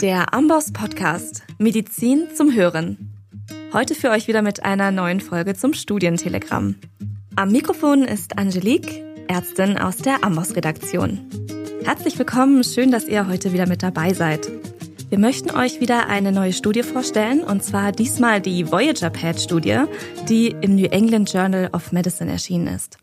Der Amboss Podcast Medizin zum Hören. Heute für euch wieder mit einer neuen Folge zum Studientelegramm. Am Mikrofon ist Angelique, Ärztin aus der Amboss Redaktion. Herzlich willkommen, schön, dass ihr heute wieder mit dabei seid. Wir möchten euch wieder eine neue Studie vorstellen, und zwar diesmal die Voyager Pad Studie, die im New England Journal of Medicine erschienen ist.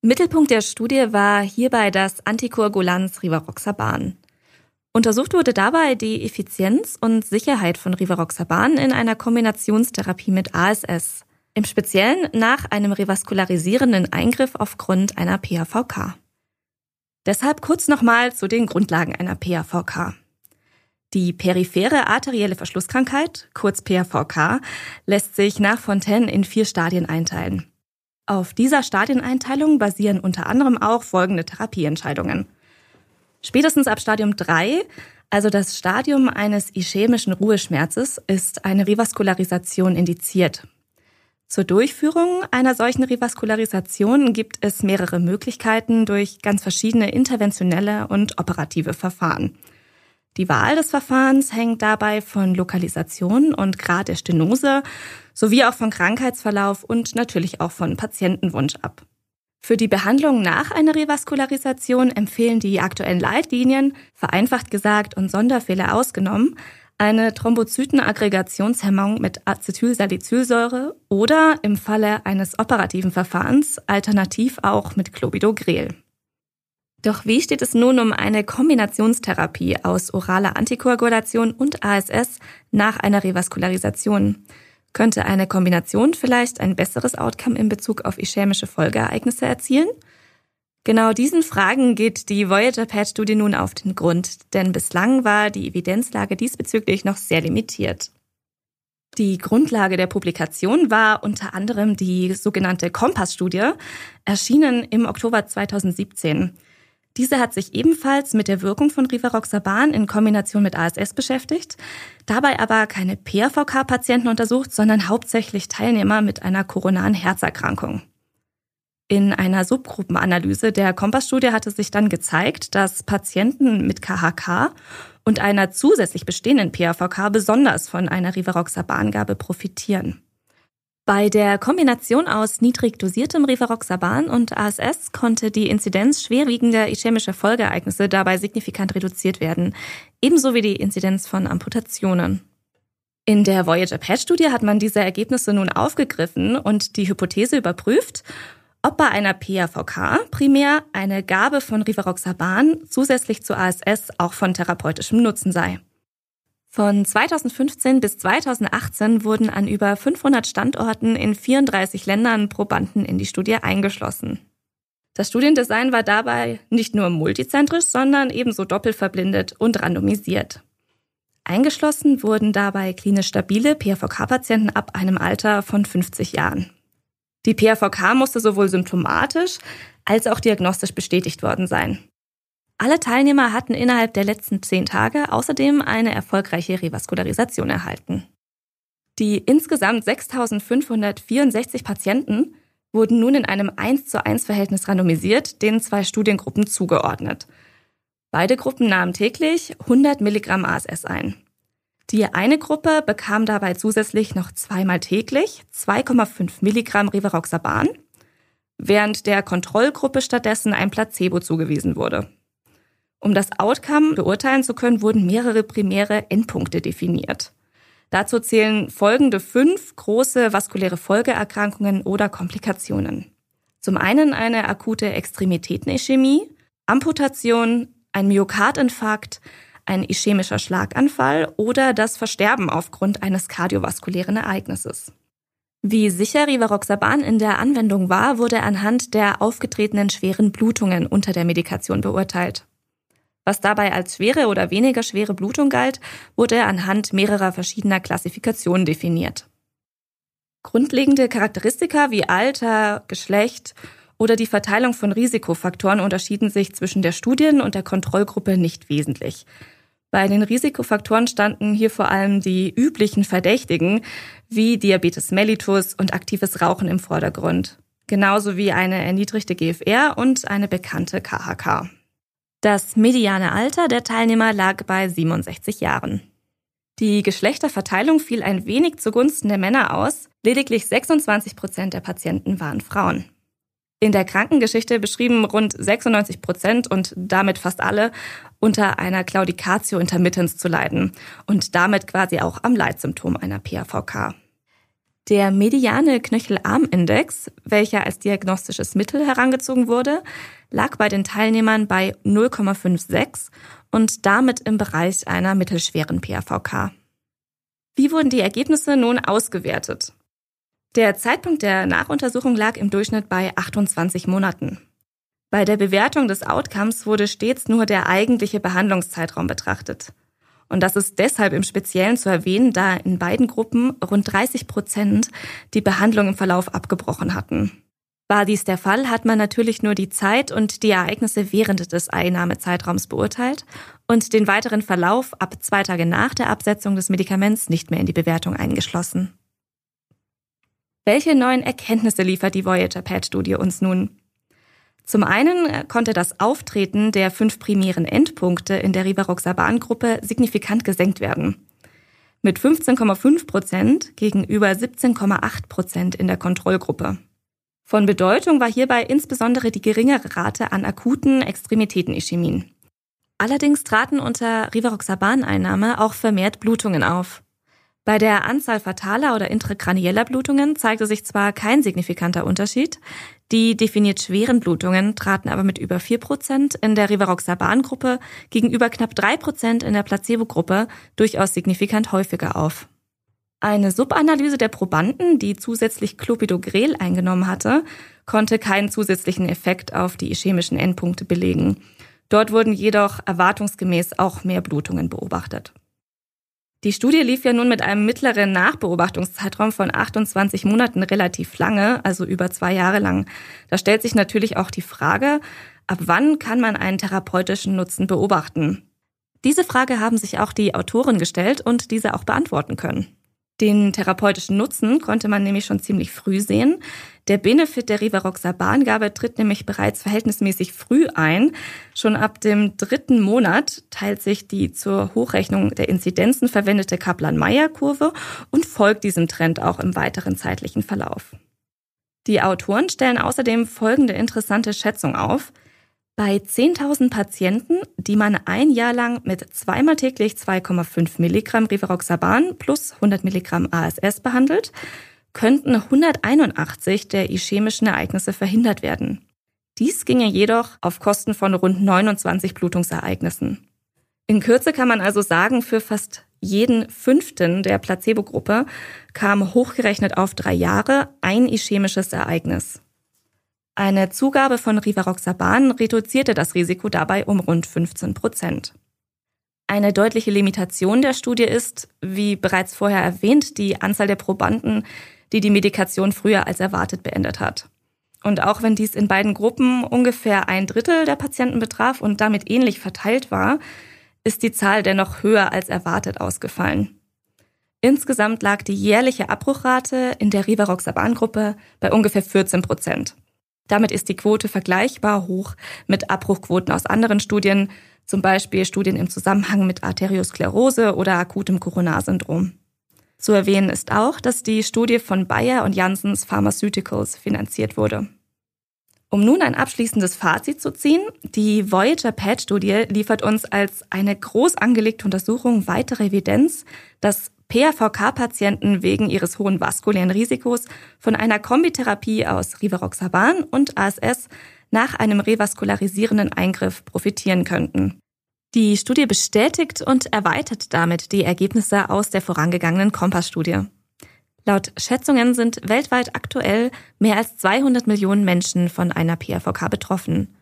Mittelpunkt der Studie war hierbei das Antikoagulans Rivaroxaban. Untersucht wurde dabei die Effizienz und Sicherheit von Rivaroxaban in einer Kombinationstherapie mit ASS, im Speziellen nach einem revaskularisierenden Eingriff aufgrund einer PAVK. Deshalb kurz nochmal zu den Grundlagen einer PAVK. Die periphere arterielle Verschlusskrankheit, kurz PAVK, lässt sich nach Fontaine in vier Stadien einteilen. Auf dieser Stadieneinteilung basieren unter anderem auch folgende Therapieentscheidungen. Spätestens ab Stadium 3, also das Stadium eines ischämischen Ruheschmerzes, ist eine Revaskularisation indiziert. Zur Durchführung einer solchen Revaskularisation gibt es mehrere Möglichkeiten durch ganz verschiedene interventionelle und operative Verfahren. Die Wahl des Verfahrens hängt dabei von Lokalisation und Grad der Stenose sowie auch von Krankheitsverlauf und natürlich auch von Patientenwunsch ab. Für die Behandlung nach einer Revaskularisation empfehlen die aktuellen Leitlinien, vereinfacht gesagt und Sonderfälle ausgenommen, eine Thrombozytenaggregationshemmung mit Acetylsalicylsäure oder im Falle eines operativen Verfahrens alternativ auch mit Clopidogrel. Doch wie steht es nun um eine Kombinationstherapie aus oraler Antikoagulation und ASS nach einer Revaskularisation? Könnte eine Kombination vielleicht ein besseres Outcome in Bezug auf ischämische Folgeereignisse erzielen? Genau diesen Fragen geht die Voyager-Pad-Studie nun auf den Grund, denn bislang war die Evidenzlage diesbezüglich noch sehr limitiert. Die Grundlage der Publikation war unter anderem die sogenannte Kompass-Studie, erschienen im Oktober 2017. Diese hat sich ebenfalls mit der Wirkung von Rivaroxaban in Kombination mit ASS beschäftigt, dabei aber keine PAVK-Patienten untersucht, sondern hauptsächlich Teilnehmer mit einer koronaren Herzerkrankung. In einer Subgruppenanalyse der Kompass-Studie hatte sich dann gezeigt, dass Patienten mit KHK und einer zusätzlich bestehenden PAVK besonders von einer Rivaroxaban-Gabe profitieren. Bei der Kombination aus niedrig dosiertem Rivaroxaban und ASS konnte die Inzidenz schwerwiegender ischämischer Folgeereignisse dabei signifikant reduziert werden, ebenso wie die Inzidenz von Amputationen. In der Voyager Patch-Studie hat man diese Ergebnisse nun aufgegriffen und die Hypothese überprüft, ob bei einer PAVK primär eine Gabe von Rivaroxaban zusätzlich zu ASS auch von therapeutischem Nutzen sei. Von 2015 bis 2018 wurden an über 500 Standorten in 34 Ländern Probanden in die Studie eingeschlossen. Das Studiendesign war dabei nicht nur multizentrisch, sondern ebenso doppelverblindet und randomisiert. Eingeschlossen wurden dabei klinisch stabile PAVK-Patienten ab einem Alter von 50 Jahren. Die PAVK musste sowohl symptomatisch als auch diagnostisch bestätigt worden sein. Alle Teilnehmer hatten innerhalb der letzten zehn Tage außerdem eine erfolgreiche Revaskularisation erhalten. Die insgesamt 6564 Patienten wurden nun in einem 1 zu 1 Verhältnis randomisiert, den zwei Studiengruppen zugeordnet. Beide Gruppen nahmen täglich 100 Milligramm ASS ein. Die eine Gruppe bekam dabei zusätzlich noch zweimal täglich 2,5 Milligramm Rivaroxaban, während der Kontrollgruppe stattdessen ein Placebo zugewiesen wurde. Um das Outcome beurteilen zu können, wurden mehrere primäre Endpunkte definiert. Dazu zählen folgende fünf große vaskuläre Folgeerkrankungen oder Komplikationen. Zum einen eine akute Extremitätenischämie, Amputation, ein Myokardinfarkt, ein ischämischer Schlaganfall oder das Versterben aufgrund eines kardiovaskulären Ereignisses. Wie sicher Rivaroxaban in der Anwendung war, wurde anhand der aufgetretenen schweren Blutungen unter der Medikation beurteilt. Was dabei als schwere oder weniger schwere Blutung galt, wurde anhand mehrerer verschiedener Klassifikationen definiert. Grundlegende Charakteristika wie Alter, Geschlecht oder die Verteilung von Risikofaktoren unterschieden sich zwischen der Studien- und der Kontrollgruppe nicht wesentlich. Bei den Risikofaktoren standen hier vor allem die üblichen Verdächtigen wie Diabetes mellitus und aktives Rauchen im Vordergrund, genauso wie eine erniedrigte GFR und eine bekannte KHK. Das mediane Alter der Teilnehmer lag bei 67 Jahren. Die Geschlechterverteilung fiel ein wenig zugunsten der Männer aus. Lediglich 26 Prozent der Patienten waren Frauen. In der Krankengeschichte beschrieben rund 96 Prozent und damit fast alle unter einer Claudicatio intermittens zu leiden und damit quasi auch am Leitsymptom einer PAVK. Der mediane Knöchelarmindex, welcher als diagnostisches Mittel herangezogen wurde, lag bei den Teilnehmern bei 0,56 und damit im Bereich einer mittelschweren PAVK. Wie wurden die Ergebnisse nun ausgewertet? Der Zeitpunkt der Nachuntersuchung lag im Durchschnitt bei 28 Monaten. Bei der Bewertung des Outcomes wurde stets nur der eigentliche Behandlungszeitraum betrachtet. Und das ist deshalb im Speziellen zu erwähnen, da in beiden Gruppen rund 30 Prozent die Behandlung im Verlauf abgebrochen hatten. War dies der Fall, hat man natürlich nur die Zeit und die Ereignisse während des Einnahmezeitraums beurteilt und den weiteren Verlauf ab zwei Tage nach der Absetzung des Medikaments nicht mehr in die Bewertung eingeschlossen. Welche neuen Erkenntnisse liefert die Voyager PET-Studie uns nun? Zum einen konnte das Auftreten der fünf primären Endpunkte in der Rivaroxaban-Gruppe signifikant gesenkt werden. Mit 15,5 Prozent gegenüber 17,8 Prozent in der Kontrollgruppe. Von Bedeutung war hierbei insbesondere die geringere Rate an akuten Extremitätenischämien. Allerdings traten unter Rivaroxaban-Einnahme auch vermehrt Blutungen auf. Bei der Anzahl fataler oder intrakranieller Blutungen zeigte sich zwar kein signifikanter Unterschied, die definiert schweren Blutungen traten aber mit über 4% in der Rivaroxaban-Gruppe gegenüber knapp 3% in der Placebo-Gruppe durchaus signifikant häufiger auf. Eine Subanalyse der Probanden, die zusätzlich Clopidogrel eingenommen hatte, konnte keinen zusätzlichen Effekt auf die ischämischen Endpunkte belegen. Dort wurden jedoch erwartungsgemäß auch mehr Blutungen beobachtet. Die Studie lief ja nun mit einem mittleren Nachbeobachtungszeitraum von 28 Monaten relativ lange, also über zwei Jahre lang. Da stellt sich natürlich auch die Frage, ab wann kann man einen therapeutischen Nutzen beobachten? Diese Frage haben sich auch die Autoren gestellt und diese auch beantworten können. Den therapeutischen Nutzen konnte man nämlich schon ziemlich früh sehen. Der Benefit der Rivaroxaban-Gabe tritt nämlich bereits verhältnismäßig früh ein. Schon ab dem dritten Monat teilt sich die zur Hochrechnung der Inzidenzen verwendete Kaplan-Meier-Kurve und folgt diesem Trend auch im weiteren zeitlichen Verlauf. Die Autoren stellen außerdem folgende interessante Schätzung auf – bei 10.000 Patienten, die man ein Jahr lang mit zweimal täglich 2,5 Milligramm Rivaroxaban plus 100 Milligramm ASS behandelt, könnten 181 der ischämischen Ereignisse verhindert werden. Dies ginge jedoch auf Kosten von rund 29 Blutungsereignissen. In Kürze kann man also sagen, für fast jeden fünften der Placebo-Gruppe kam hochgerechnet auf drei Jahre ein ischämisches Ereignis. Eine Zugabe von Rivaroxaban reduzierte das Risiko dabei um rund 15 Prozent. Eine deutliche Limitation der Studie ist, wie bereits vorher erwähnt, die Anzahl der Probanden, die die Medikation früher als erwartet beendet hat. Und auch wenn dies in beiden Gruppen ungefähr ein Drittel der Patienten betraf und damit ähnlich verteilt war, ist die Zahl dennoch höher als erwartet ausgefallen. Insgesamt lag die jährliche Abbruchrate in der Rivaroxaban-Gruppe bei ungefähr 14 Prozent. Damit ist die Quote vergleichbar hoch mit Abbruchquoten aus anderen Studien, zum Beispiel Studien im Zusammenhang mit Arteriosklerose oder akutem Coronarsyndrom. Zu erwähnen ist auch, dass die Studie von Bayer und Janssens Pharmaceuticals finanziert wurde. Um nun ein abschließendes Fazit zu ziehen, die Voyager PET-Studie liefert uns als eine groß angelegte Untersuchung weitere Evidenz, dass PAVK-Patienten wegen ihres hohen vaskulären Risikos von einer Kombitherapie aus Rivaroxaban und ASS nach einem revaskularisierenden Eingriff profitieren könnten. Die Studie bestätigt und erweitert damit die Ergebnisse aus der vorangegangenen Kompass-Studie. Laut Schätzungen sind weltweit aktuell mehr als 200 Millionen Menschen von einer PAVK betroffen.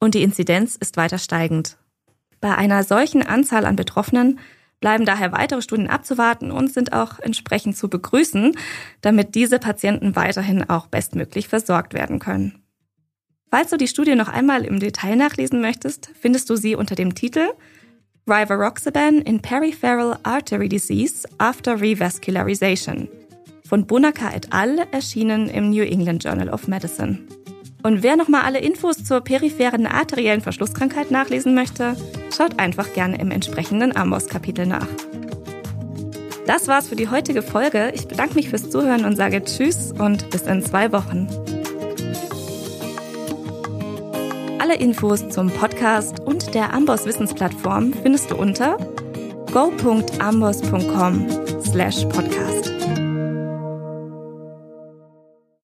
Und die Inzidenz ist weiter steigend. Bei einer solchen Anzahl an Betroffenen bleiben daher weitere Studien abzuwarten und sind auch entsprechend zu begrüßen, damit diese Patienten weiterhin auch bestmöglich versorgt werden können. Falls du die Studie noch einmal im Detail nachlesen möchtest, findest du sie unter dem Titel Rivaroxaban in Peripheral Artery Disease After Revascularization von Bonaka et al. erschienen im New England Journal of Medicine. Und wer nochmal alle Infos zur peripheren arteriellen Verschlusskrankheit nachlesen möchte, schaut einfach gerne im entsprechenden Amos-Kapitel nach. Das war's für die heutige Folge. Ich bedanke mich fürs Zuhören und sage Tschüss und bis in zwei Wochen. Alle Infos zum Podcast und der Amboss Wissensplattform findest du unter go.amboss.com slash podcast.